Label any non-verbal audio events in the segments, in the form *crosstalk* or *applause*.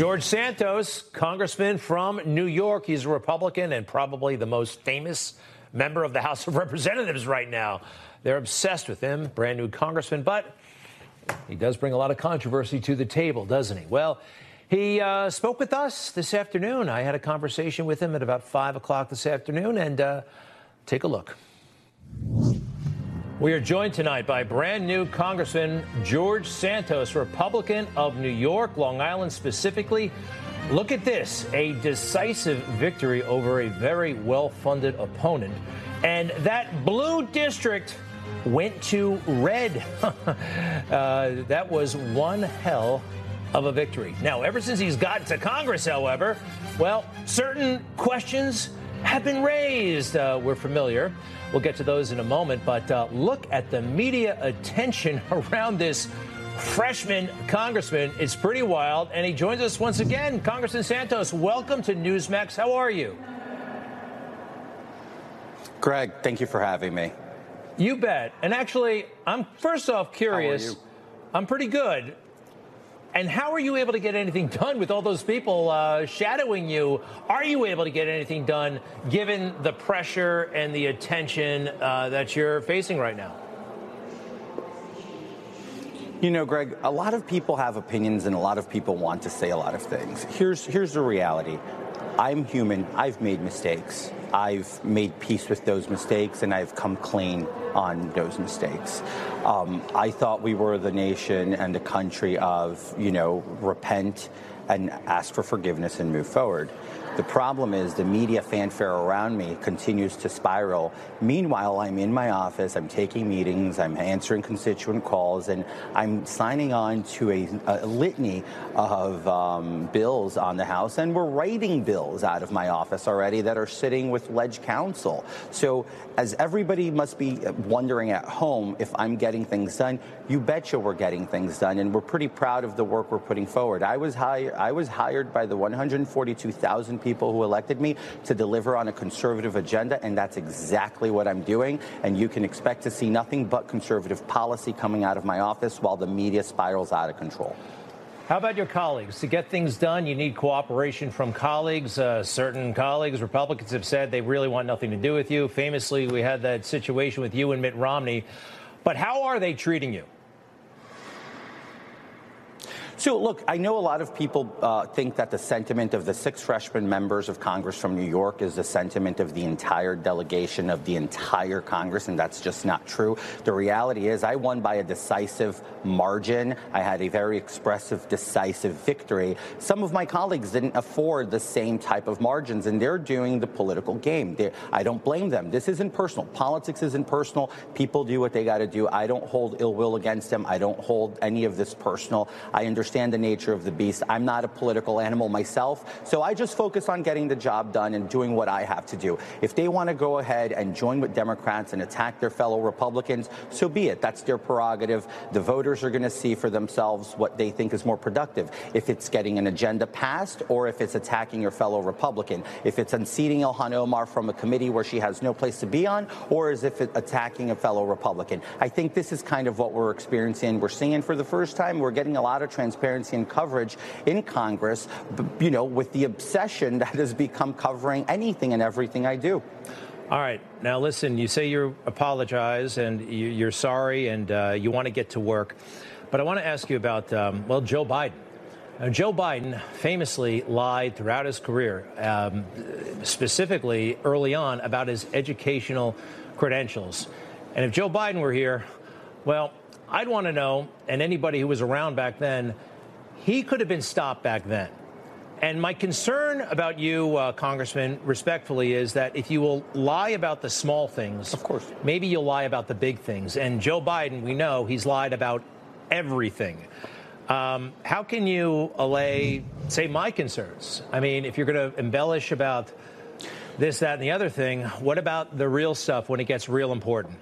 George Santos, congressman from New York. He's a Republican and probably the most famous member of the House of Representatives right now. They're obsessed with him, brand new congressman, but he does bring a lot of controversy to the table, doesn't he? Well, he uh, spoke with us this afternoon. I had a conversation with him at about 5 o'clock this afternoon, and uh, take a look. We are joined tonight by brand new Congressman George Santos, Republican of New York, Long Island specifically. Look at this a decisive victory over a very well funded opponent. And that blue district went to red. *laughs* uh, that was one hell of a victory. Now, ever since he's gotten to Congress, however, well, certain questions have been raised. Uh, we're familiar. We'll get to those in a moment, but uh, look at the media attention *laughs* around this freshman congressman. It's pretty wild, and he joins us once again. Congressman Santos, welcome to Newsmax. How are you? Greg, thank you for having me. You bet. And actually, I'm first off curious. I'm pretty good. And how are you able to get anything done with all those people uh, shadowing you? Are you able to get anything done given the pressure and the attention uh, that you're facing right now? You know, Greg, a lot of people have opinions and a lot of people want to say a lot of things. Here's, here's the reality I'm human, I've made mistakes. I've made peace with those mistakes and I've come clean on those mistakes. Um, I thought we were the nation and the country of, you know, repent and ask for forgiveness and move forward. The problem is the media fanfare around me continues to spiral. Meanwhile, I'm in my office, I'm taking meetings, I'm answering constituent calls, and I'm signing on to a, a litany of um, bills on the House, and we're writing bills out of my office already that are sitting with Ledge Counsel. So, as everybody must be wondering at home if I'm getting things done, you betcha we're getting things done, and we're pretty proud of the work we're putting forward. I was hired, I was hired by the 142,000 people who elected me to deliver on a conservative agenda, and that's exactly what I'm doing. And you can expect to see nothing but conservative policy coming out of my office while the media spirals out of control. How about your colleagues? To get things done, you need cooperation from colleagues. Uh, certain colleagues, Republicans, have said they really want nothing to do with you. Famously, we had that situation with you and Mitt Romney. But how are they treating you? So, look, I know a lot of people uh, think that the sentiment of the six freshman members of Congress from New York is the sentiment of the entire delegation of the entire Congress, and that's just not true. The reality is, I won by a decisive margin. I had a very expressive, decisive victory. Some of my colleagues didn't afford the same type of margins, and they're doing the political game. They're, I don't blame them. This isn't personal. Politics isn't personal. People do what they got to do. I don't hold ill will against them. I don't hold any of this personal. I understand understand the nature of the beast. I'm not a political animal myself, so I just focus on getting the job done and doing what I have to do. If they want to go ahead and join with Democrats and attack their fellow Republicans, so be it. That's their prerogative. The voters are going to see for themselves what they think is more productive. If it's getting an agenda passed or if it's attacking your fellow Republican. If it's unseating Ilhan Omar from a committee where she has no place to be on, or as if it's attacking a fellow Republican. I think this is kind of what we're experiencing. We're seeing for the first time, we're getting a lot of transparency transparency and coverage in Congress, you know, with the obsession that has become covering anything and everything I do. All right. Now, listen, you say you apologize and you're sorry and uh, you want to get to work. But I want to ask you about, um, well, Joe Biden. Now, Joe Biden famously lied throughout his career, um, specifically early on about his educational credentials. And if Joe Biden were here, well, I'd want to know, and anybody who was around back then, he could have been stopped back then. And my concern about you, uh, Congressman, respectfully, is that if you will lie about the small things, of course, maybe you'll lie about the big things. And Joe Biden, we know he's lied about everything. Um, how can you allay, say, my concerns? I mean, if you're going to embellish about this, that, and the other thing, what about the real stuff when it gets real important?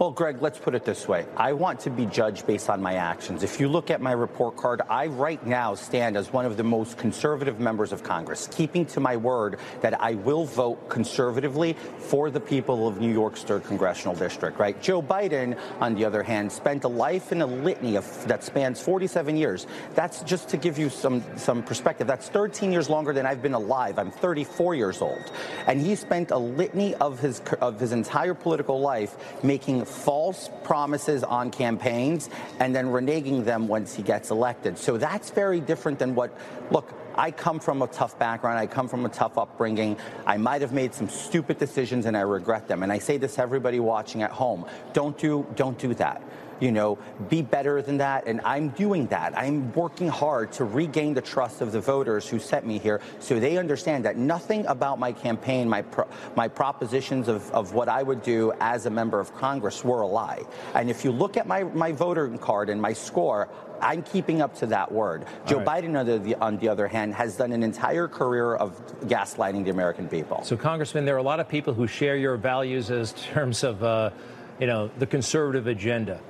Well, Greg, let's put it this way. I want to be judged based on my actions. If you look at my report card, I right now stand as one of the most conservative members of Congress, keeping to my word that I will vote conservatively for the people of New York's third congressional district, right? Joe Biden, on the other hand, spent a life in a litany of, that spans 47 years. That's just to give you some, some perspective. That's 13 years longer than I've been alive. I'm 34 years old. And he spent a litany of his, of his entire political life making false promises on campaigns and then reneging them once he gets elected. So that's very different than what, look, I come from a tough background. I come from a tough upbringing. I might have made some stupid decisions and I regret them. And I say this to everybody watching at home. Don't do, don't do that you know, be better than that. And I'm doing that. I'm working hard to regain the trust of the voters who sent me here so they understand that nothing about my campaign, my, pro- my propositions of, of what I would do as a member of Congress were a lie. And if you look at my, my voter card and my score, I'm keeping up to that word. Joe right. Biden, on the, on the other hand, has done an entire career of gaslighting the American people. So, Congressman, there are a lot of people who share your values as *laughs* terms of, uh, you know, the conservative agenda.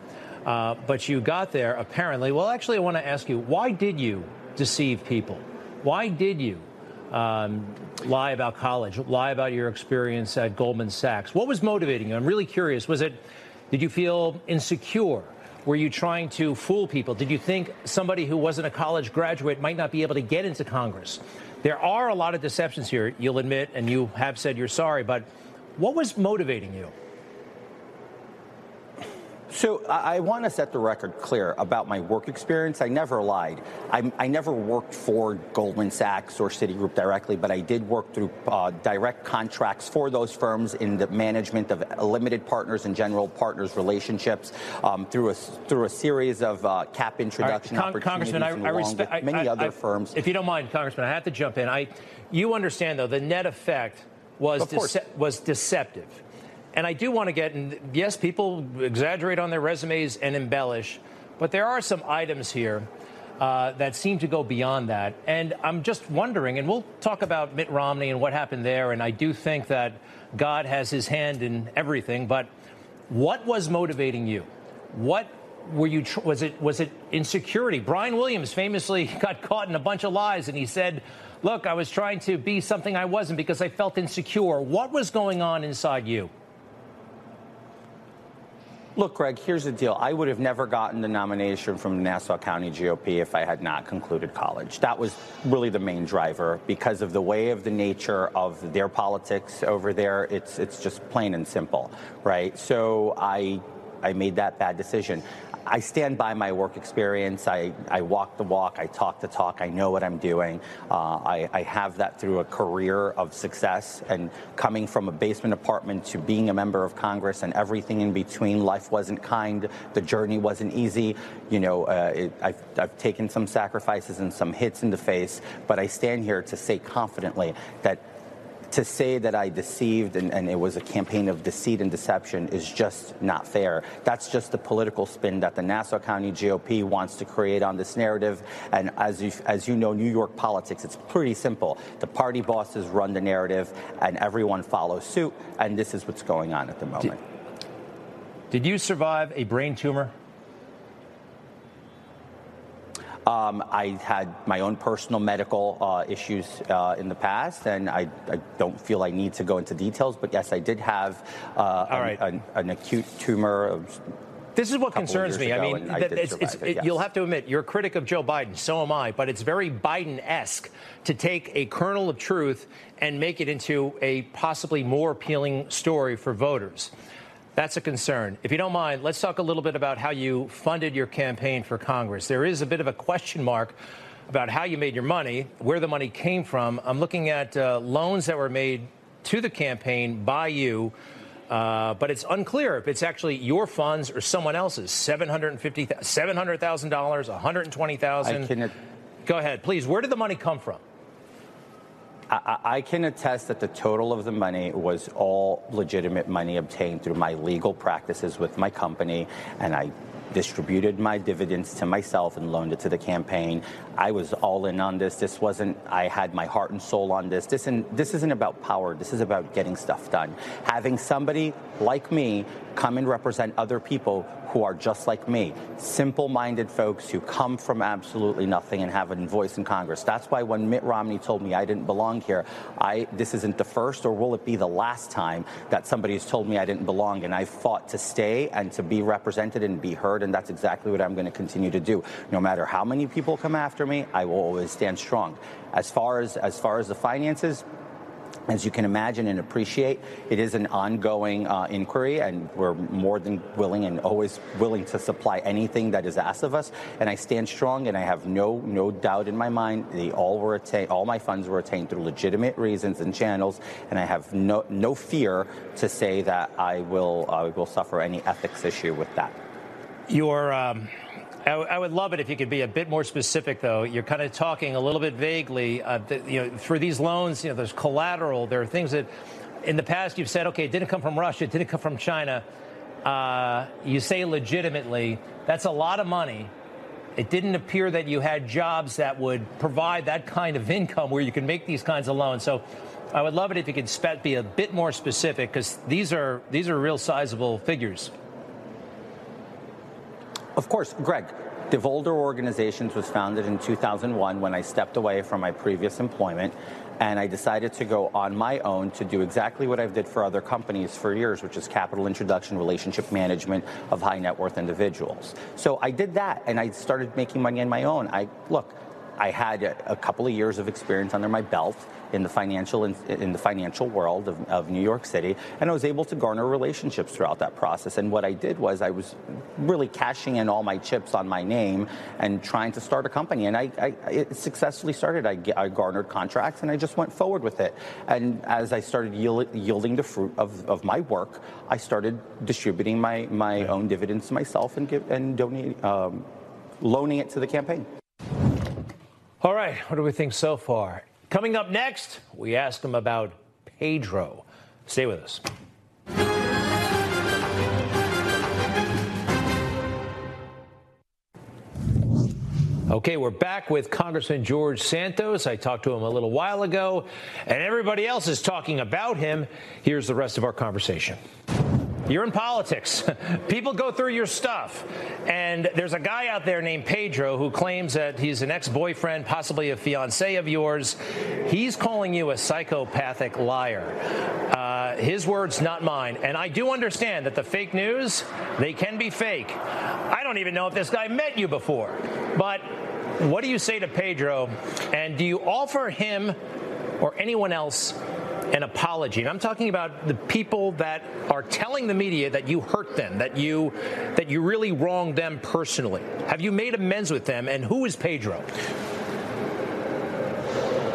Uh, but you got there apparently. Well, actually, I want to ask you why did you deceive people? Why did you um, lie about college, lie about your experience at Goldman Sachs? What was motivating you? I'm really curious. Was it, did you feel insecure? Were you trying to fool people? Did you think somebody who wasn't a college graduate might not be able to get into Congress? There are a lot of deceptions here, you'll admit, and you have said you're sorry, but what was motivating you? So I, I want to set the record clear about my work experience. I never lied. I, I never worked for Goldman Sachs or Citigroup directly, but I did work through uh, direct contracts for those firms in the management of limited partners and general partners relationships um, through a through a series of uh, cap introduction right. Con- opportunities Congressman, I, I respect many I, other firms. If you don't mind, Congressman, I have to jump in. I, you understand though, the net effect was dece- was deceptive. And I do want to get, and yes, people exaggerate on their resumes and embellish, but there are some items here uh, that seem to go beyond that. And I'm just wondering, and we'll talk about Mitt Romney and what happened there, and I do think that God has his hand in everything, but what was motivating you? What were you was it was it insecurity brian williams famously *laughs* got caught in a bunch of lies and he said look i was trying to be something i wasn't because i felt insecure what was going on inside you Look, Greg, here's the deal. I would have never gotten the nomination from the Nassau County GOP if I had not concluded college. That was really the main driver because of the way of the nature of their politics over there. It's it's just plain and simple, right? So I I made that bad decision. I stand by my work experience. I, I walk the walk. I talk the talk. I know what I'm doing. Uh, I, I, have that through a career of success and coming from a basement apartment to being a member of Congress and everything in between. Life wasn't kind. The journey wasn't easy. You know, uh, it, I've, I've taken some sacrifices and some hits in the face, but I stand here to say confidently that to say that I deceived and, and, it was a campaign of deceit and deception is just not fair. That's just the political spin that the Nassau County GOP wants to create on this narrative. And as you, as you know, New York politics, it's pretty simple. The party bosses run the narrative and everyone follows suit. And this is what's going on at the moment. Did, did you survive a brain tumor? Um, I had my own personal medical uh, issues uh, in the past, and I, I, don't feel I need to go into details. But yes, I did have uh, an, right. an, an, acute tumor. This is what concerns me. I mean, I it's, it's, it, yes. you'll have to admit, you're a critic of Joe Biden. So am I. But it's very Biden esque to take a kernel of truth and make it into a possibly more appealing story for voters. That's a concern. If you don't mind, let's talk a little bit about how you funded your campaign for Congress. There is a bit of a question mark about how you made your money, where the money came from. I'm looking at uh, loans that were made to the campaign by you. Uh, but it's unclear if it's actually your funds or someone else's. $750,000, $700,000, $120,000. Go ahead, please. Where did the money come from? I, I can attest that the total of the money was all legitimate money obtained through my legal practices with my company, and I distributed my dividends to myself and loaned it to the campaign. I was all in on this. This wasn't, I had my heart and soul on this. This, isn't, this isn't about power. This is about getting stuff done. Having somebody like me come and represent other people who are just like me, simple minded folks who come from absolutely nothing and have a voice in Congress. That's why when Mitt Romney told me I didn't belong here, I, this isn't the first or will it be the last time that somebody has told me I didn't belong. And I fought to stay and to be represented and be heard. And that's exactly what I'm going to continue to do. No matter how many people come after me, I will always stand strong. As far as, as far as the finances, as you can imagine and appreciate, it is an ongoing uh, inquiry, and we're more than willing and always willing to supply anything that is asked of us. And I stand strong, and I have no no doubt in my mind they all were attained, all my funds were attained through legitimate reasons and channels, and I have no no fear to say that I will I will suffer any ethics issue with that. Your um I, I, would love it if you could be a bit more specific, though. You're kind of talking a little bit vaguely. Uh, that, you know, for these loans, you know, there's collateral. There are things that, in the past, you've said, okay, it didn't come from Russia, it didn't come from China. Uh, you say legitimately. That's a lot of money. It didn't appear that you had jobs that would provide that kind of income where you can make these kinds of loans. So. I would love it if you could be a bit more specific because these are these are real sizable figures. Of course, Greg. Devolder Organizations was founded in 2001 when I stepped away from my previous employment and I decided to go on my own to do exactly what I've did for other companies for years, which is capital introduction, relationship management of high net worth individuals. So I did that and I started making money on my own. I look, I had a, a couple of years of experience under my belt in the financial in, in the financial world of, of, New York City, and I was able to garner relationships throughout that process. And what I did was I was really cashing in all my chips on my name and trying to start a company. And I, I it successfully started. I, I, garnered contracts, and I just went forward with it. And as I started yield, yielding the fruit of, of my work, I started distributing my my own dividends to myself and give, and donating. Um, loaning it to the campaign. All right, what do we think so far? Coming up next, we ask him about Pedro. Stay with us. Okay, we're back with Congressman George Santos. I talked to him a little while ago, and everybody else is talking about him. Here's the rest of our conversation. You're in politics. *laughs* People go through your stuff. And there's a guy out there named Pedro who claims that he's an ex boyfriend, possibly a fiance of yours. He's calling you a psychopathic liar. Uh, his words, not mine. And I do understand that the fake news, they can be fake. I don't even know if this guy met you before. But what do you say to Pedro? And do you offer him or anyone else an apology. And I'm talking about the people that are telling the media that you hurt them, that you that you really wronged them personally. Have you made amends with them? And who is Pedro?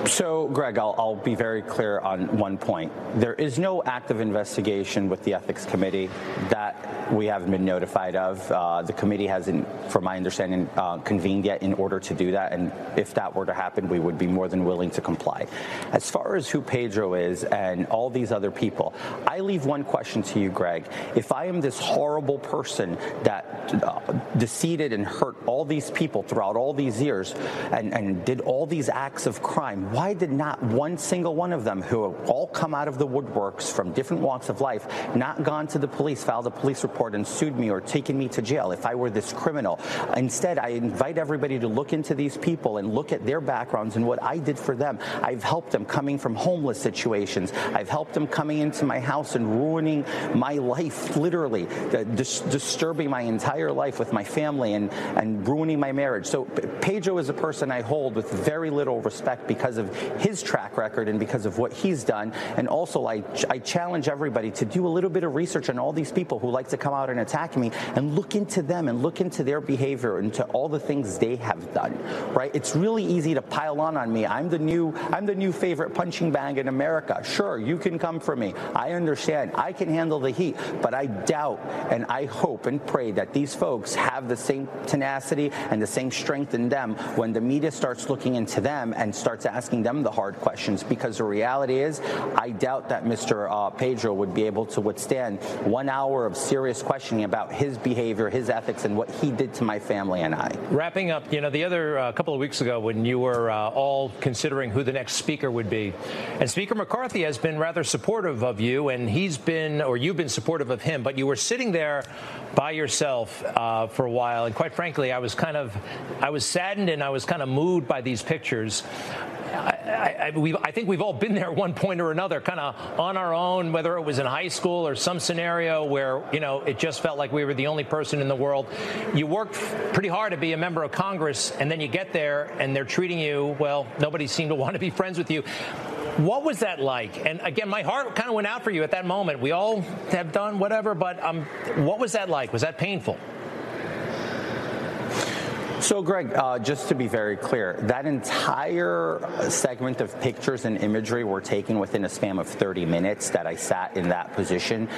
So, Greg, I'll, I'll, be very clear on one point. There is no active investigation with the Ethics Committee that we haven't been notified of. Uh, the committee hasn't, from my understanding, uh, convened yet in order to do that. And if that were to happen, we would be more than willing to comply. As far as who Pedro is and all these other people, I leave one question to you, Greg. If I am this horrible person that uh, deceived and hurt all these people throughout all these years and, and did all these acts of crime, why did not one single one of them, who all come out of the woodworks from different walks of life, not gone to the police, filed a police report, and sued me or taken me to jail if I were this criminal? Instead, I invite everybody to look into these people and look at their backgrounds and what I did for them. I've helped them coming from homeless situations. I've helped them coming into my house and ruining my life, literally, uh, dis- disturbing my entire life with my family and, and ruining my marriage. So Pedro is a person I hold with very little respect because of of his track record and because of what he's done. And also, I, I challenge everybody to do a little bit of research on all these people who like to come out and attack me and look into them and look into their behavior and to all the things they have done. Right? It's really easy to pile on on me. I'm the new I'm the new favorite punching bag in America. Sure, you can come for me. I understand. I can handle the heat, but I doubt and I hope and pray that these folks have the same tenacity and the same strength in them when the media starts looking into them and starts asking them the hard questions. Because the reality is, I doubt that Mr. Uh, Pedro would be able to withstand one hour of serious questioning about his behavior, his ethics, and what he did to my family and I. Wrapping up, you know, the other uh, couple of weeks ago when you were uh, all considering who the next speaker would be, and Speaker McCarthy has been rather supportive of you, and he's been, or you've been supportive of him, but you were sitting there by yourself uh, for a while, and quite frankly, I was kind of, I was saddened and I was kind of moved by these pictures. I, I, I, think we've all been there at one point or another, kind of on our own, whether it was in high school or some scenario where, you know, it just felt like we were the only person in the world. You worked pretty hard to be a member of Congress, and then you get there and they're treating you, well, nobody seemed to *laughs* want to be friends with you. What was that like? And again, my heart kind of went out for you at that moment. We all have done whatever, but um, what was that like? Was that painful? So, Greg, uh, just to be very clear, that entire segment of pictures and imagery were taken within a span of 30 minutes that I sat in that position.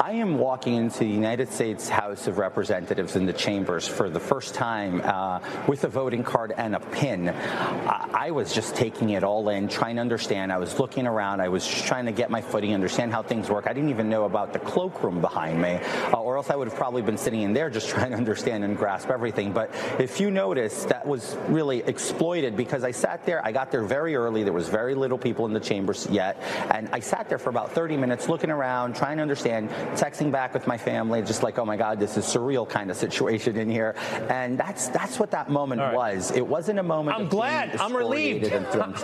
I am walking into the United States House of Representatives in the chambers for the first time uh, with a voting card and a pin. I, I was just taking it all in, trying to understand. I was looking around. I was trying to get my footing, understand how things work. I didn't even know about the cloakroom behind me, uh, or else I would have probably been sitting in there just *laughs* trying to understand and grasp everything. But if you notice, that was really exploited because I sat there. I got there very early. There was very little people in the chambers yet, and I sat there for about 30 minutes, looking around, trying to understand, texting back with my family, just like, oh my God, this is surreal kind of situation in here. And that's that's what that moment right. was. It wasn't a moment. I'm glad. I'm relieved. *laughs* I'm,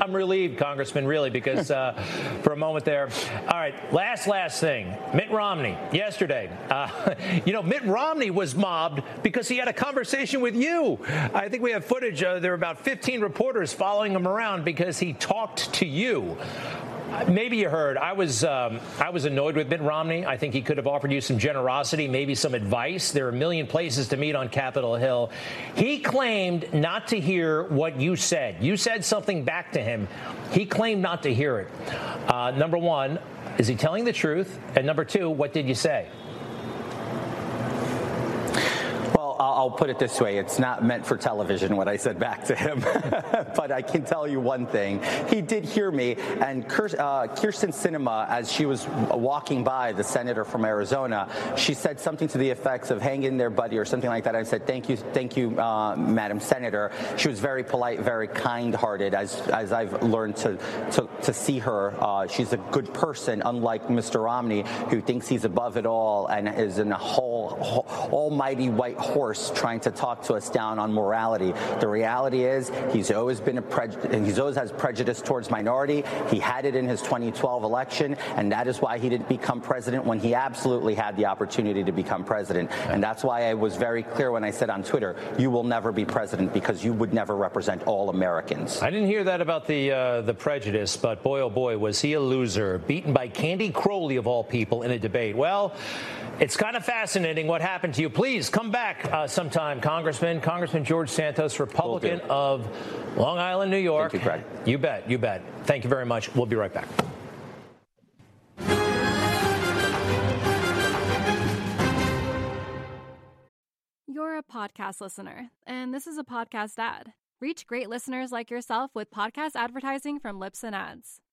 I'm, relieved, Congressman, really, because uh, for a moment there. All right, last last thing. Mitt Romney yesterday. Uh, *laughs* you know, Mitt Romney was mobbed because he had a conversation with you. I think we have footage. Uh, there were about 15 reporters following him around because he talked to you. Maybe you heard. I was um, I was annoyed with Mitt Romney. I think he could have offered you some generosity, maybe some advice. There are a million places to meet on Capitol Hill. He claimed not to hear what you said. You said something back to him. He claimed not to hear it. Uh, number one, is he telling the truth? And number two, what did you say? I'll put it this way it's not meant for television what I said back to him. *laughs* but I can tell you one thing. He did hear me, and Kyrsten Sinema, as she was walking by, the senator from Arizona, she said something to the effects of hang in there, buddy, or something like that. I said, thank you, thank you, uh, Madam Senator. She was very polite, very kind hearted, as, as I've learned to, to, to see her. Uh, she's a good person, unlike Mr. Romney, who thinks he's above it all and is in a whole, whole almighty white horse force trying to talk to us down on morality. The reality is he's always been a prejudice, he's always has prejudice towards minority. He had it in his 2012 election, and that is why he didn't become president when he absolutely had the opportunity to become president. And that's why I was very clear when I said on Twitter, you will never be president because you would never represent all Americans. I didn't hear that about the uh, the prejudice, but boy oh boy was he a loser, beaten by Candy Crowley of all people in a debate. Well, it's kind of fascinating what happened to you. Please come back uh, sometime, Congressman. Congressman George Santos, Republican of Long Island, New York. Thank you, Craig. You bet. You bet. Thank you very much. We'll be right back. You're a podcast listener, and this is a podcast ad. Reach great listeners like yourself with podcast advertising from Libsyn Ads.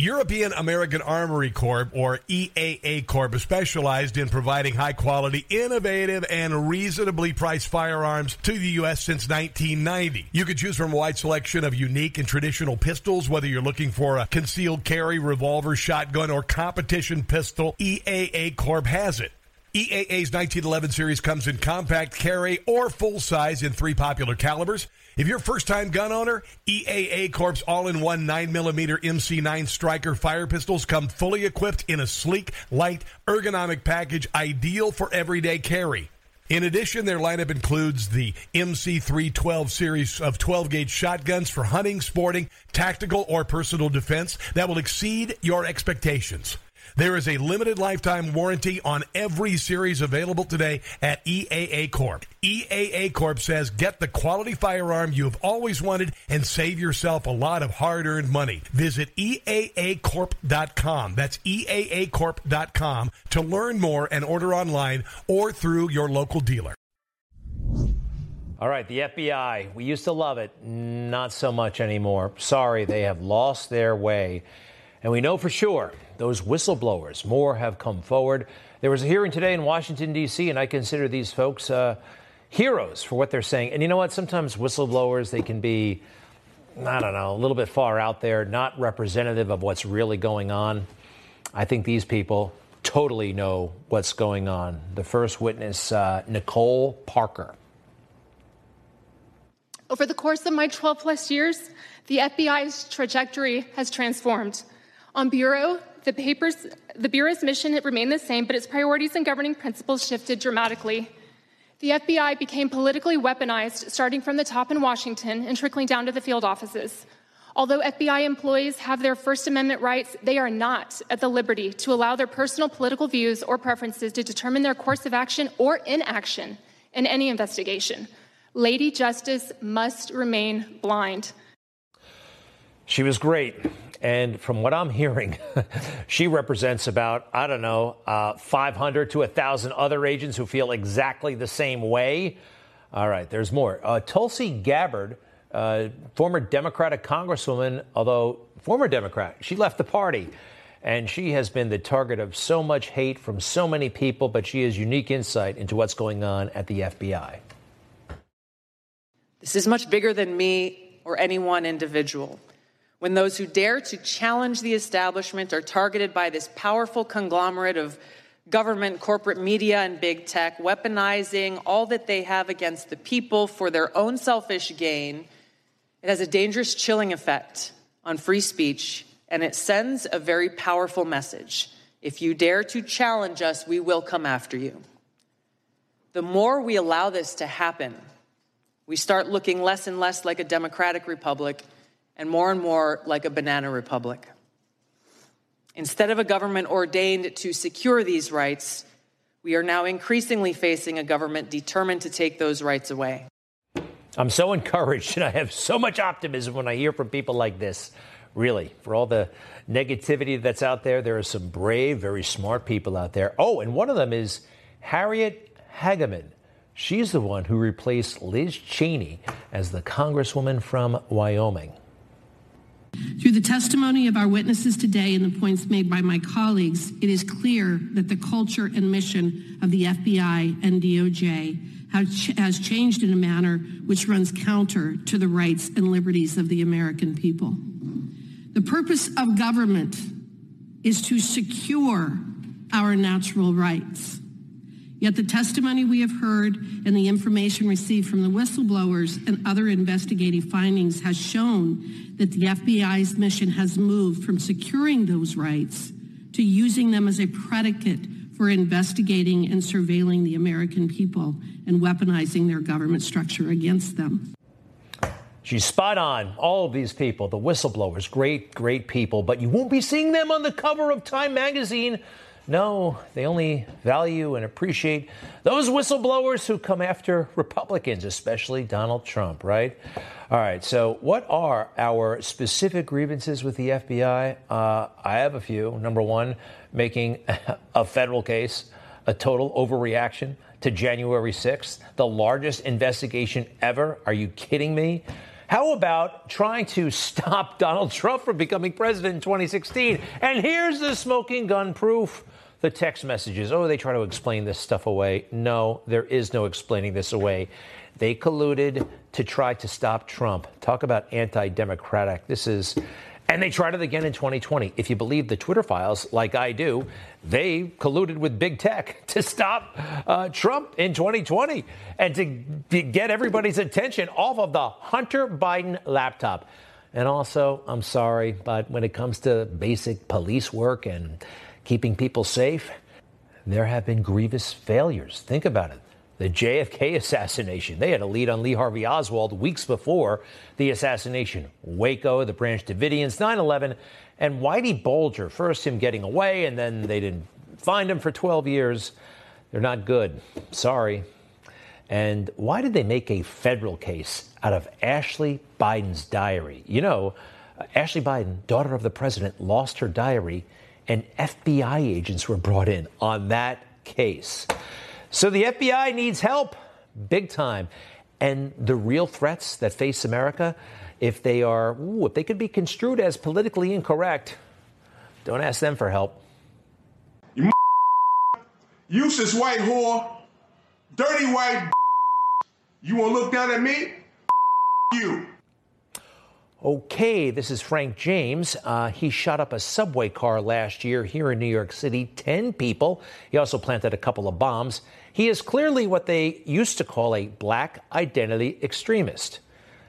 European American Armory Corp, or EAA Corp, is specialized in providing high quality, innovative, and reasonably priced firearms to the U.S. since 1990. You can choose from a wide selection of unique and traditional pistols, whether you're looking for a concealed carry, revolver, shotgun, or competition pistol, EAA Corp has it. EAA's 1911 series comes in compact carry or full size in three popular calibers. If you're a first time gun owner, EAA Corp's all in one 9mm MC9 Striker fire pistols come fully equipped in a sleek, light, ergonomic package ideal for everyday carry. In addition, their lineup includes the MC312 series of 12 gauge shotguns for hunting, sporting, tactical, or personal defense that will exceed your expectations. There is a limited lifetime warranty on every series available today at EAA Corp. EAA Corp says get the quality firearm you have always wanted and save yourself a lot of hard earned money. Visit EAAcorp.com. That's EAAcorp.com to learn more and order online or through your local dealer. All right, the FBI. We used to love it, not so much anymore. Sorry, they have lost their way. And we know for sure those whistleblowers, more have come forward. There was a hearing today in Washington, D.C., and I consider these folks uh, heroes for what they're saying. And you know what? Sometimes whistleblowers, they can be, I don't know, a little bit far out there, not representative of what's really going on. I think these people totally know what's going on. The first witness, uh, Nicole Parker. Over the course of my 12 plus years, the FBI's trajectory has transformed. On Bureau, the, papers, the Bureau's mission remained the same, but its priorities and governing principles shifted dramatically. The FBI became politically weaponized, starting from the top in Washington and trickling down to the field offices. Although FBI employees have their First Amendment rights, they are not at the liberty to allow their personal political views or preferences to determine their course of action or inaction in any investigation. Lady Justice must remain blind. She was great. And from what I'm hearing, *laughs* she represents about, I don't know, uh, 500 to 1,000 other agents who feel exactly the same way. All right, there's more. Uh, Tulsi Gabbard, uh, former Democratic Congresswoman, although former Democrat, she left the party. And she has been the target of so much hate from so many people, but she has unique insight into what's going on at the FBI. This is much bigger than me or any one individual when those who dare to challenge the establishment are targeted by this powerful conglomerate of government, corporate media, and big tech, weaponizing all that they have against the people for their own selfish gain, it has a dangerous chilling effect on free speech, and it sends a very powerful message. If you dare to challenge us, we will come after you. The more we allow this to happen, we start looking less and less like a democratic republic and more and more like a banana republic. Instead of a government ordained to secure these rights, we are now increasingly facing a government determined to take those rights away. I'm so encouraged and I have so much optimism when I hear from people like this. Really, for all the negativity that's out there, there are some brave, very smart people out there. Oh, and one of them is Harriet Hageman. She's the one who replaced Liz Cheney as the Congresswoman from Wyoming. Through the testimony of our witnesses today and the points made by my colleagues, it is clear that the culture and mission of the FBI and DOJ has changed in a manner which runs counter to the rights and liberties of the American people. The purpose of government is to secure our natural rights. Yet the testimony we have heard and the information received from the whistleblowers and other investigative findings has shown that the FBI's mission has moved from securing those rights to using them as a predicate for investigating and surveilling the American people and weaponizing their government structure against them. She's spot on. All of these people, the whistleblowers, great, great people, but you won't be seeing them on the cover of Time magazine no, they only value and appreciate those whistleblowers who come after Republicans, especially Donald Trump, right? All right, so what are our specific grievances with the FBI? Uh, I have a few. Number one, making *laughs* a federal case a total overreaction to January 6th, the largest investigation ever. Are you kidding me? How about trying to stop *laughs* Donald Trump from becoming president in 2016? And here's the smoking gun proof the text messages. Oh, they try to explain this stuff away. No, there is no explaining this away. They colluded to try to stop Trump. Talk about anti democratic. This is And they tried it again in 2020. If you believe the Twitter files, like I do, they colluded with big tech *laughs* to stop uh, Trump in 2020 and to, to get everybody's attention off of the Hunter Biden laptop. And also, I'm sorry, but when it comes to basic police work and keeping people safe, there have been grievous failures. Think about it. The JFK *laughs* assassination. They had a lead on Lee Harvey Oswald weeks before the assassination. Waco, the Branch Davidians, 9 11, and Whitey Bulger. First, him getting away, and then they didn't find him for 12 years. They're not good. Sorry. And why did they make a federal case out of Ashley Biden's diary? You know, Ashley Biden, daughter of the president, lost her diary, and FBI agents were brought in on that case. So the FBI needs help, big time. And the real threats that face America, if they are, ooh, if they could be construed as politically incorrect, don't ask them for help. You useless white whore, dirty white. You want to look down at me? You. Okay, this is Frank James. Uh, he shot up a subway car last year here in New York City, 10 people. He also planted a couple of bombs. He is clearly what they used to call a black identity extremist.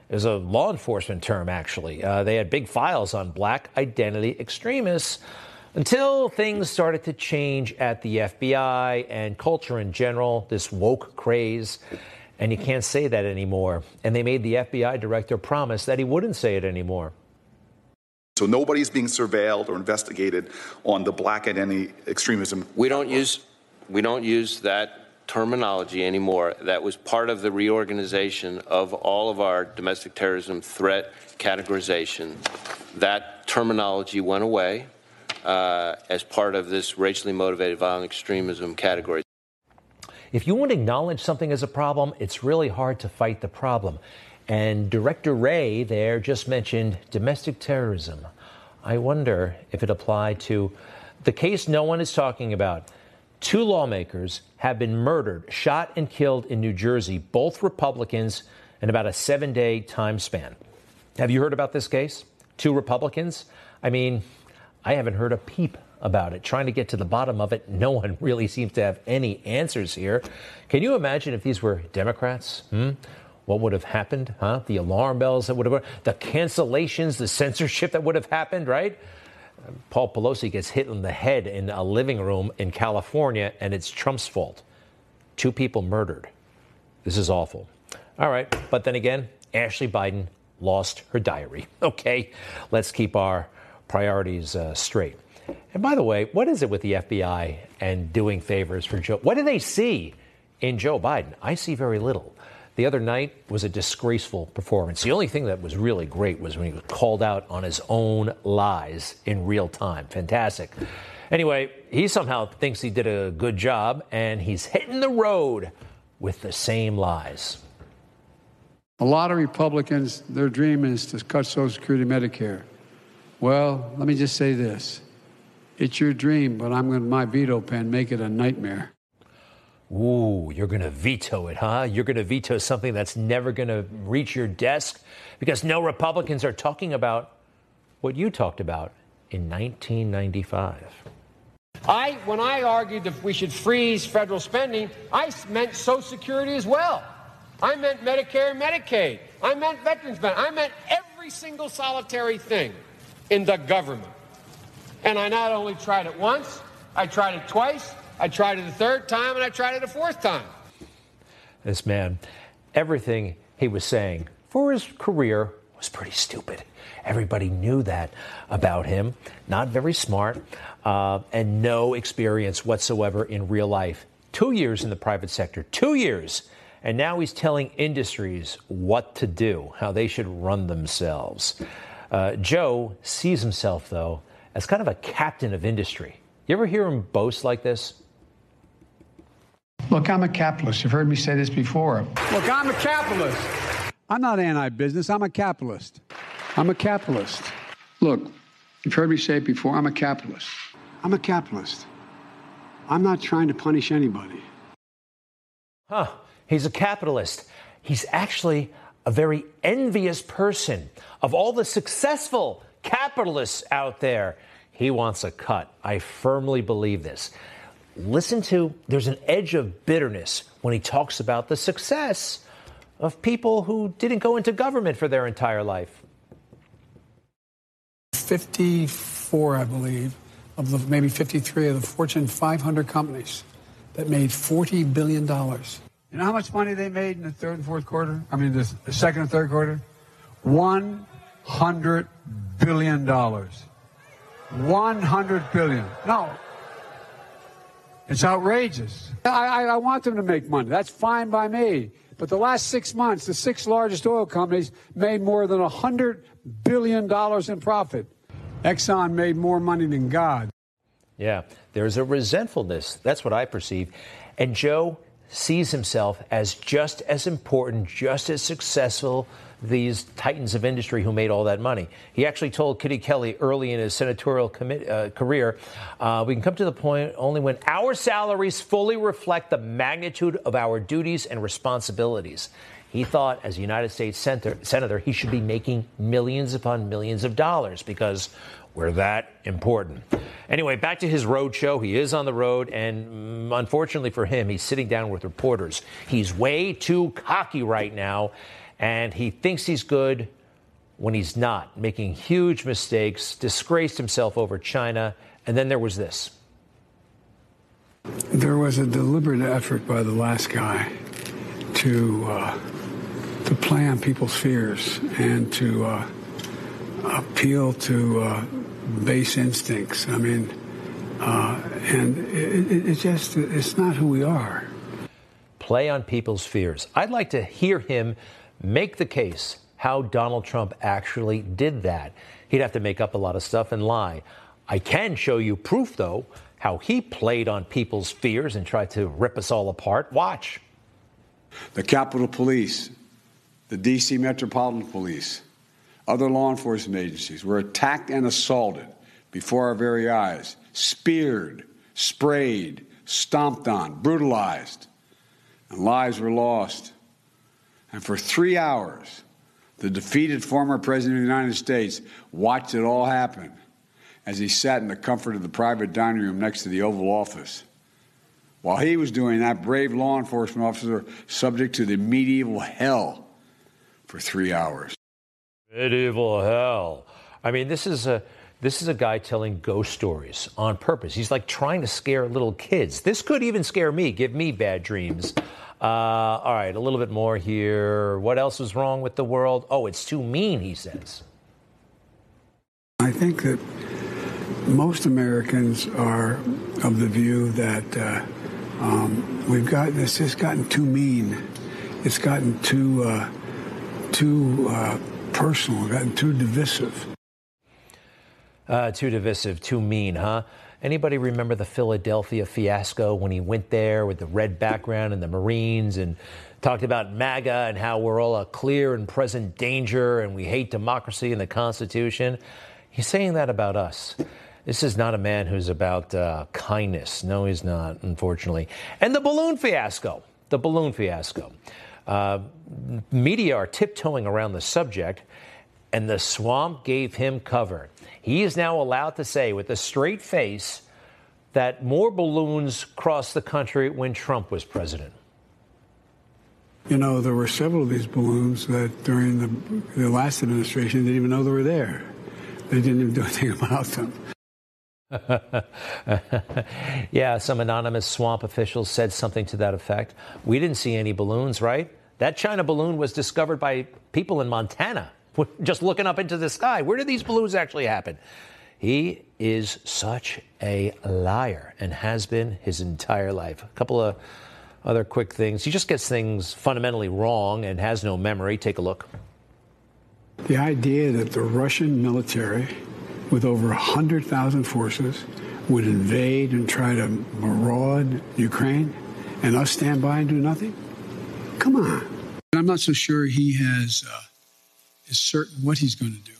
It was a law enforcement term, actually. Uh, they had big files on black identity extremists until things started to change at the FBI and culture in general, this woke craze. And you can't say that anymore. And they made the FBI director promise that he wouldn't say it anymore. So nobody's being surveilled or investigated on the black identity extremism. We don't use we don't use that terminology anymore. That was part of the reorganization of all of our domestic terrorism threat categorization. That terminology went away uh, as part of this racially motivated violent extremism category. If you want to acknowledge something as a problem, it's really hard to fight the problem. And Director Wray there just mentioned domestic terrorism. I wonder if it applied to the case no one is talking about. Two lawmakers have been murdered, shot, and killed in New Jersey, both Republicans, in about a seven day time span. Have you heard about this case? Two Republicans? I mean, I haven't heard a peep about it, trying to get to the bottom of it. No one *laughs* really seems to have any answers here. Can you imagine if these were Democrats? Hmm? What would have happened? Huh? The alarm bells that would have, the cancellations, the *laughs* censorship that would have happened, right? Paul Pelosi gets hit in the head in a living room in California, and it's Trump's fault. Two people murdered. This is awful. All right, but then again, Ashley Biden lost her diary. *laughs* Okay, let's keep our priorities uh, straight. And by the way, what is it with the FBI and doing favors for Joe? What do they see in Joe Biden? I see very little. The other night was a disgraceful performance. The only thing that was really great was when he was called out on his own lies in real time. Fantastic. Anyway, he somehow thinks he did a good job, and he's hitting the road with the same lies. A lot of Republicans, their dream is to cut Social Security Medicare. Well, let me just say this it's your dream, but I'm going to, my veto pen, make it a nightmare. Ooh, you're going to veto it, huh? You're going to veto something that's never going to reach your desk because no Republicans are talking about what you talked about in 1995. I, when I argued that we should freeze federal spending, I meant Social Security as well. I meant Medicare and Medicaid. I meant veterans benefits. I meant every single solitary thing in the government. And I not only tried it once, I tried it twice, I tried it a third time, and I tried it a fourth time. This man, everything he was saying for his career was pretty stupid. Everybody knew that about him. Not very smart, uh, and no experience whatsoever in real life. Two years in the private sector, two years. And now he's telling industries what to do, how they should run themselves. Uh, Joe sees himself, though, as kind of a captain of industry. You ever hear him boast like this? Look, I'm a capitalist. You've heard me say this before. Look, I'm a capitalist. I'm not anti business. I'm a capitalist. I'm a capitalist. Look, you've heard me say it before. I'm a capitalist. I'm a capitalist. I'm not trying to punish anybody. Huh. He's a capitalist. He's actually a very envious person of all the successful capitalists out there. He wants a cut. I firmly believe this. Listen to, there's an edge of bitterness when he talks about the success of people who didn't go into government for their entire life. 54, I believe, of the maybe 53 of the Fortune 500 companies that made $40 billion. You know how much money they made in the third and fourth quarter? I mean, the, second and third quarter? $100 billion. 100 billion. No. It's outrageous. I, I, I want them to make money. That's fine by me. But the last six months, the six largest oil companies made more than $100 billion in profit. Exxon made more money than God. Yeah, there's a resentfulness. That's what I perceive. And Joe sees himself as just as important, just as successful these titans of industry who made all that money. He actually told Kitty Kelley early in his senatorial uh, career, uh, we can come to the point only when our salaries fully reflect the magnitude of our duties and responsibilities. He thought, as a United States senator, senator, he should be making millions upon millions of dollars because we're that important. Anyway, back to his road show. He is on the road, and mm, unfortunately for him, he's sitting down with reporters. He's way too cocky right now and he thinks he's good when he's not, making huge mistakes, disgraced himself over China. And then there was this. There was a deliberate effort by the last guy to uh, to play on people's fears and to uh, appeal to uh, base instincts. I mean, uh, and it, it, it just it's not who we are. Play on people's fears. I'd like to hear him make the case how Donald Trump actually did that. He'd have to make up a lot of stuff and lie. I can show you proof, though, how he played on people's fears and tried to rip us all apart. Watch. The Capitol Police, the D.C. Metropolitan Police, other law enforcement agencies were attacked and assaulted before our very eyes, speared, sprayed, stomped on, brutalized, and lives were lost. And for three hours, the defeated former President of the United States watched it all happen as he sat in the comfort of the private dining room next to the Oval Office. While he was doing that, brave law enforcement officer subject to the medieval hell for three hours. Medieval hell. I mean, this is a this is a guy telling ghost stories on purpose. He's like trying to scare little kids. This could even scare me, give me bad dreams. Uh, all right, a little bit more here. What else is wrong with the world? Oh, it's too mean, he says. I think that most Americans are of the view that uh, um, we've got this has gotten too mean. It's gotten too uh, too uh, personal, gotten too divisive. Uh, too divisive, too mean, huh? Anybody remember the Philadelphia fiasco when he went there with the red background and the Marines and talked about MAGA and how we're all a clear and present danger and we hate democracy and the Constitution? He's saying that about us. This is not a man who's about uh, kindness. No, he's not, unfortunately. And the balloon fiasco. The balloon fiasco. Uh, media are tiptoeing around the subject, and the swamp gave him cover. He is now allowed to say with a straight face that more balloons crossed the country when Trump was president. You know, there were several of these balloons that during the, the last administration didn't even know they were there. They didn't even do *laughs* anything about them. *laughs* yeah, some anonymous swamp officials said something to that effect. We didn't see any balloons, right? That China balloon was discovered by people in Montana *laughs* just looking up into the sky. Where did these balloons actually happen? He is such a liar and has been his entire life. A couple of other quick things. He just gets things fundamentally wrong and has no memory. Take a look. The idea that the Russian military, with over 100,000 forces, would invade and try to maraud Ukraine and us stand by and do nothing? Come on. I'm not so sure he has. Uh, is certain what he's going to do.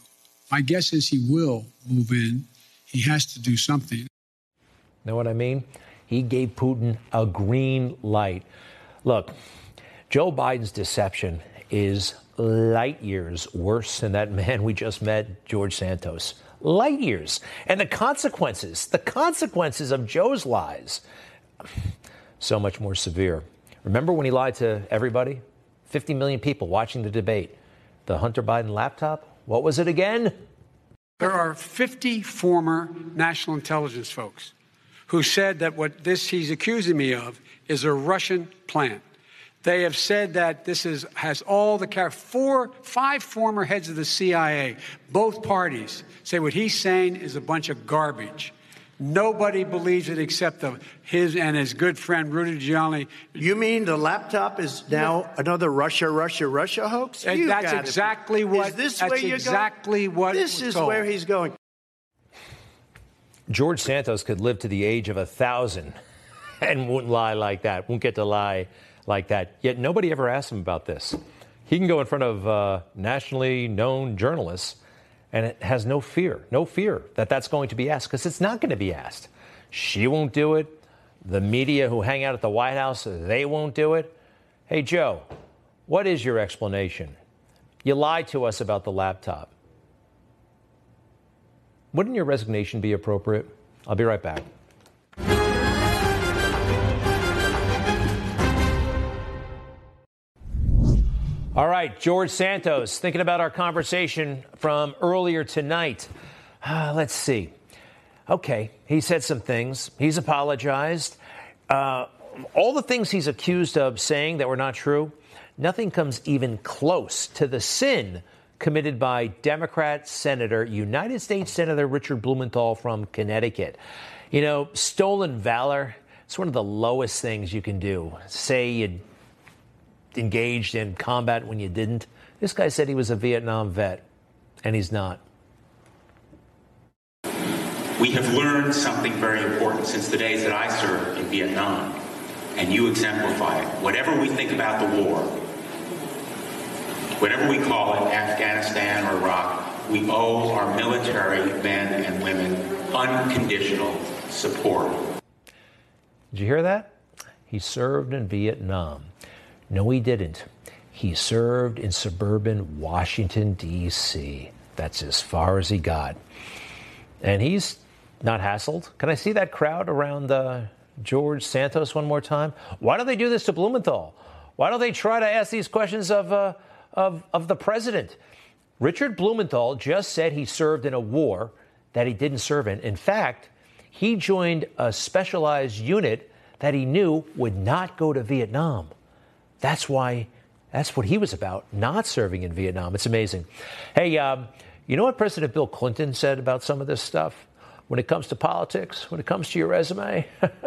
My guess is he will move in. He has to do something. Know what I mean? He gave Putin a green light. Look, Joe Biden's deception is light years worse than that man we just met, George Santos. Light years. And the consequences, the consequences of Joe's lies, so much more severe. Remember when he lied to everybody? 50 million people watching the debate. The Hunter Biden laptop? What was it again? There are 50 former national intelligence folks who said that what this he's accusing me of is a Russian plant. They have said that this is, has all the four, five former heads of the CIA, both parties, say what he's saying is a bunch of garbage. Nobody believes it except the, his and his good friend Rudy Giuliani. You mean the laptop is now another Russia, Russia, Russia hoax? You that's exactly what. Is this that's where you're exactly going? what. This is told. where he's going. George Santos could live to the age of a thousand *laughs* and wouldn't lie like that. Won't get to lie like that. Yet nobody ever asked him about this. He can go in front of uh, nationally known journalists and it has no fear, no fear that that's going to be asked because it's not going to be asked. She won't do it. The media who hang out at the White House, they won't do it. Hey, Joe, what is your explanation? You lied to us about the laptop. Wouldn't your resignation be appropriate? I'll be right back. All right, George Santos, thinking about our conversation from earlier tonight. Uh, let's see. Okay, he said some things. He's apologized. Uh, all the things he's accused of saying that were not true, nothing comes even close to the sin committed by Democrat Senator, United States Senator Richard Blumenthal from Connecticut. You know, stolen valor, it's one of the lowest things you can do. Say you engaged in combat when you didn't. This guy said he was a Vietnam vet, and he's not. We have learned something very important since the days that I served in Vietnam, and you exemplify it. Whatever we think about the war, whatever we call it, Afghanistan or Iraq, we owe our military men and women unconditional support. Did you hear that? He served in Vietnam. No, he didn't. He served in suburban Washington, D.C. That's as far as he got. And he's not hassled. Can I see that crowd around uh, George Santos one more time? Why don't they do this to Blumenthal? Why don't they try to ask these questions of, uh, of, of the president? Richard Blumenthal just said he served in a war that he didn't serve in. In fact, he joined a specialized unit that he knew would not go to Vietnam. That's why, that's what he was about, not serving in Vietnam. It's amazing. Hey, um, you know what President Bill Clinton said about some of this stuff? When it comes to politics, when it comes to your resume,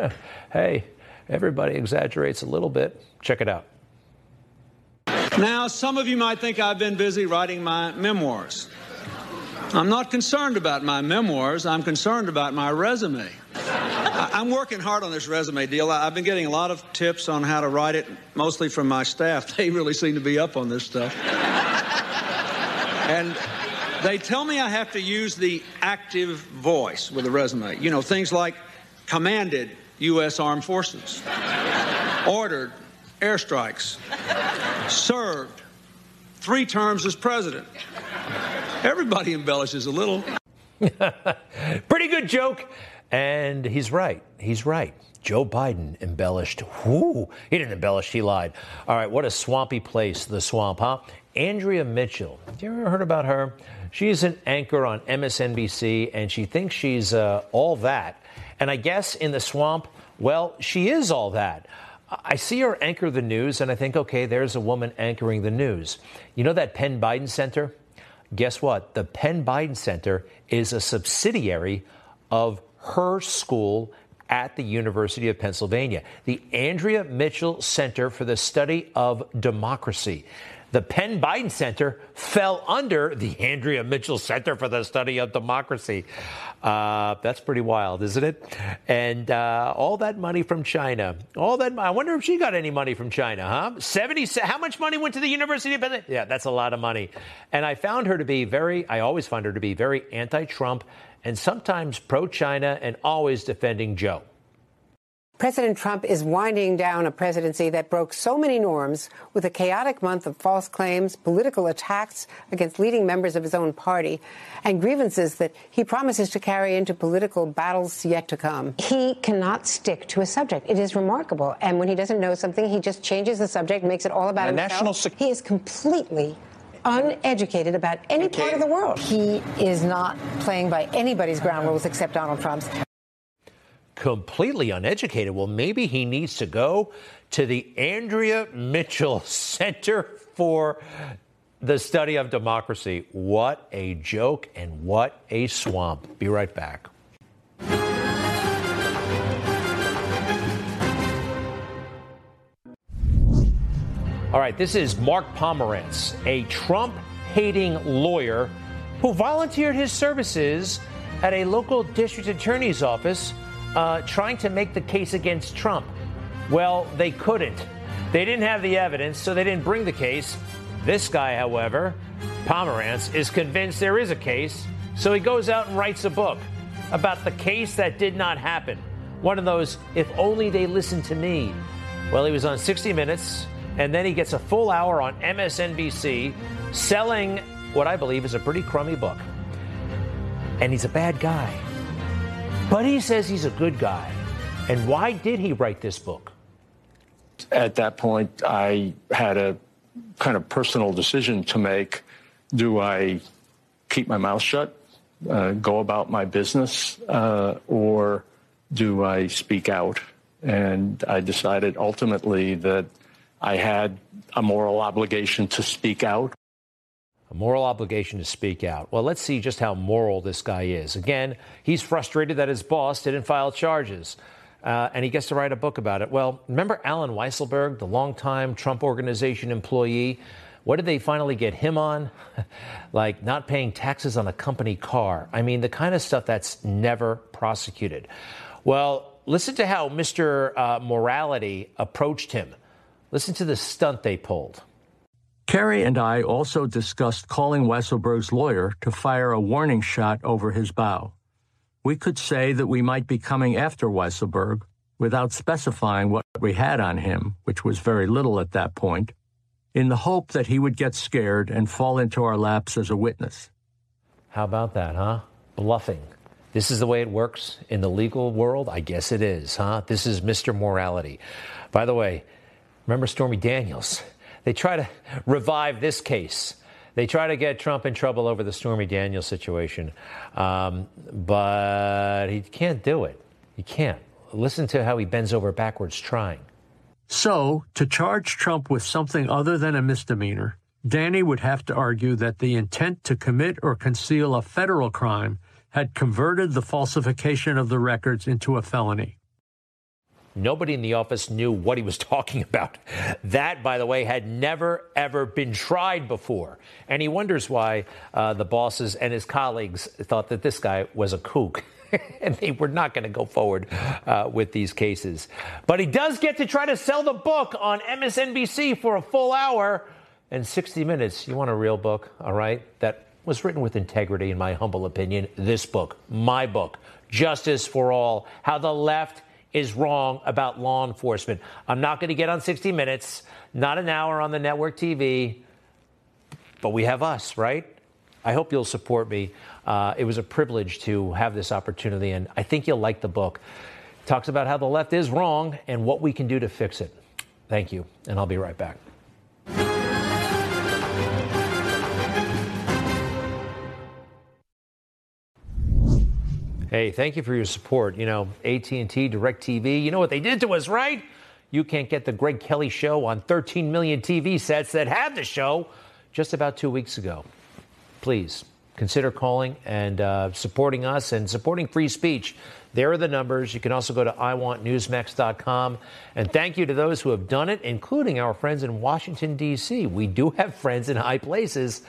*laughs* hey, everybody exaggerates a little bit. Check it out. Now, some of you might think I've been busy writing my memoirs. I'm not concerned about my memoirs, I'm concerned about my resume. I'm working hard on this resume deal. I've been getting a lot of tips on how to write it, mostly from my staff. *laughs* They really seem to be up on this stuff. and they tell me I have to use the active voice with a resume. You know, things like commanded U.S. Armed Forces, ordered airstrikes, served three terms as president. Everybody embellishes a little. *laughs* Pretty good joke. And he's right. He's right. Joe Biden embellished. Whoo, he didn't embellish, he lied. All right, what a swampy place, the swamp, huh? Andrea Mitchell. Have you ever heard about her? She's an anchor on MSNBC, and she thinks she's uh, all that. And I guess in the swamp, well, she is all that. I see her anchor the news, and I think, okay, there's a woman anchoring the news. You know that Penn Biden Center? Guess what? The Penn Biden Center is a subsidiary of her school at the University of Pennsylvania, the Andrea Mitchell Center for the Study of Democracy. The Penn Biden Center fell under the Andrea Mitchell Center for the Study of Democracy. Uh, that's pretty wild, isn't it? And uh, all that money from China. All that. I wonder if she got any money from China, huh? Seventy. How much money went to the University of Pennsylvania? Yeah, that's a lot of money. And I found her to be very. I always find her to be very anti-Trump and sometimes pro China and always defending Joe. President Trump is winding down a presidency that broke so many norms with a chaotic month of false claims, political attacks against leading members of his own party, and grievances that he promises to carry into political battles yet to come. He cannot stick to a subject. It is remarkable. And when he doesn't know something, he just changes the subject, makes it all about The himself. national sec- he is completely uneducated about any part of the world. He is not playing by anybody's ground rules except Donald Trump's. completely uneducated. Well, maybe he needs to go to the Andrea Mitchell *laughs* Center for the Study of Democracy. What a joke and what a swamp. Be right back. All right, this is Mark Pomerantz, a Trump hating lawyer who volunteered his services at a local district attorney's office uh, trying to make the case against Trump. Well, they couldn't. They didn't have the evidence, so they didn't bring the case. This guy, however, Pomerantz, is convinced there is a case, so he goes out and writes a book about the case that did not happen. One of those, if only they listened to me. Well, he was on 60 Minutes, and then he gets a full hour on MSNBC selling what I believe is a pretty crummy book. And he's a bad guy. But he says he's a good guy. And why did he write this book? At that point, I had a kind of personal decision to make. Do I keep my mouth shut, uh, go about my business, uh, or do I speak out? And I decided ultimately that I had a moral obligation to speak out. A moral obligation to speak out. Well, let's see just how moral this guy is. Again, he's frustrated that his boss didn't file charges. Uh, and he gets to write a book about it. Well, remember Allen Weisselberg, the longtime Trump Organization employee? What did they finally get him on? *laughs* like not paying taxes on a company car. I mean, the kind of stuff that's never prosecuted. Well, listen to how Mr. Uh, Morality approached him. Listen to the stunt they pulled. Carey and I also discussed calling Weisselberg's lawyer to fire a warning shot over his bow. We could say that we might be coming after Weisselberg without specifying what we had on him, which was very little at that point, in the hope that he would get scared and fall into our laps as a witness. How about that, huh? Bluffing. This is the way it works in the legal world? I guess it is, huh? This is Mr. Morality. By the way, remember Stormy Daniels? They try to revive this case. They try to get Trump in trouble over the Stormy Daniels situation, um, but he can't do it. He can't. Listen to how he bends over backwards trying. So, to charge Trump with something other than a misdemeanor, Danny would have to argue that the intent to commit or conceal a federal crime had converted the falsification of the records into a felony. Nobody in the office knew what he was *laughs* talking about. That, by the way, had never, ever been tried before. And he wonders why uh, the bosses and his colleagues thought that this guy was a kook. *laughs* and they were not going to go forward uh, with these cases. But he does get to try to sell the book on MSNBC for a full hour and 60 minutes. You want a real book, all right? That was written with integrity, in my humble opinion. This book, my book, Justice for All How the Left is wrong about law enforcement. I'm not going to get on 60 Minutes, not an hour on the network TV, but we have us, right? I hope you'll support me. Uh, it was a privilege to have this opportunity, and I think you'll like the book. It talks about how the left is wrong and what we can do to fix it. Thank you, and I'll be right back. Hey, thank you for your support. You know, AT&T, DirecTV, you know what they did to us, right? You can't get the Greg Kelly show on 13 million TV sets that had the show just about two weeks ago. Please consider calling and uh, supporting us and supporting free speech. There are the numbers. You can also go to iwantnewsmax.com. And thank you to those who have done it, including our friends in Washington, D.C. We do have friends in high places,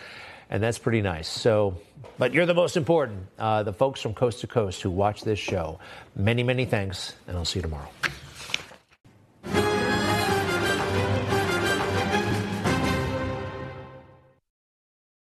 and that's pretty nice. So, but you're the most important, uh, the folks from coast to coast who watch this show. Many, many thanks, and I'll see you tomorrow.